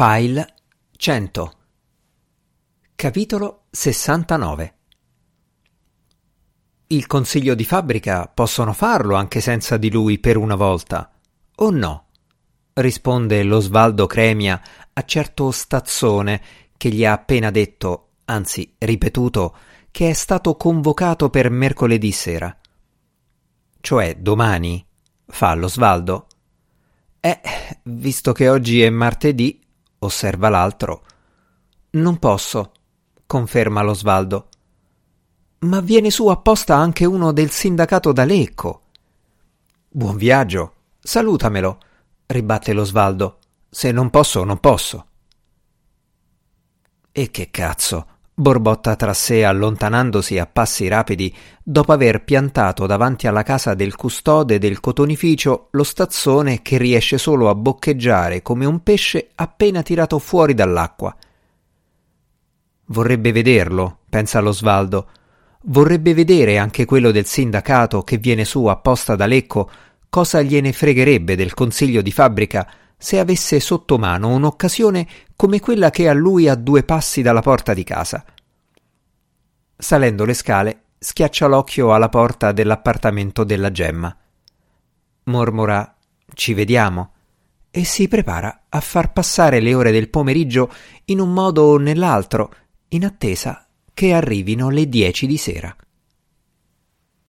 File 100 Capitolo 69 Il consiglio di fabbrica possono farlo anche senza di lui per una volta, o no? risponde lo Svaldo Cremia a certo stazzone che gli ha appena detto, anzi ripetuto, che è stato convocato per mercoledì sera. Cioè domani? fa lo Svaldo. Eh, visto che oggi è martedì, osserva l'altro. Non posso, conferma lo Svaldo. Ma viene su apposta anche uno del sindacato da Lecco. Buon viaggio, salutamelo, ribatte lo Svaldo. Se non posso, non posso. E che cazzo, borbotta tra sé allontanandosi a passi rapidi dopo aver piantato davanti alla casa del custode del cotonificio lo stazzone che riesce solo a boccheggiare come un pesce appena tirato fuori dall'acqua. Vorrebbe vederlo, pensa lo Svaldo. Vorrebbe vedere anche quello del sindacato che viene su apposta da Lecco cosa gliene fregherebbe del consiglio di fabbrica se avesse sotto mano un'occasione come quella che ha lui a due passi dalla porta di casa. Salendo le scale, schiaccia l'occhio alla porta dell'appartamento della Gemma. Mormora ci vediamo e si prepara a far passare le ore del pomeriggio in un modo o nell'altro, in attesa che arrivino le dieci di sera.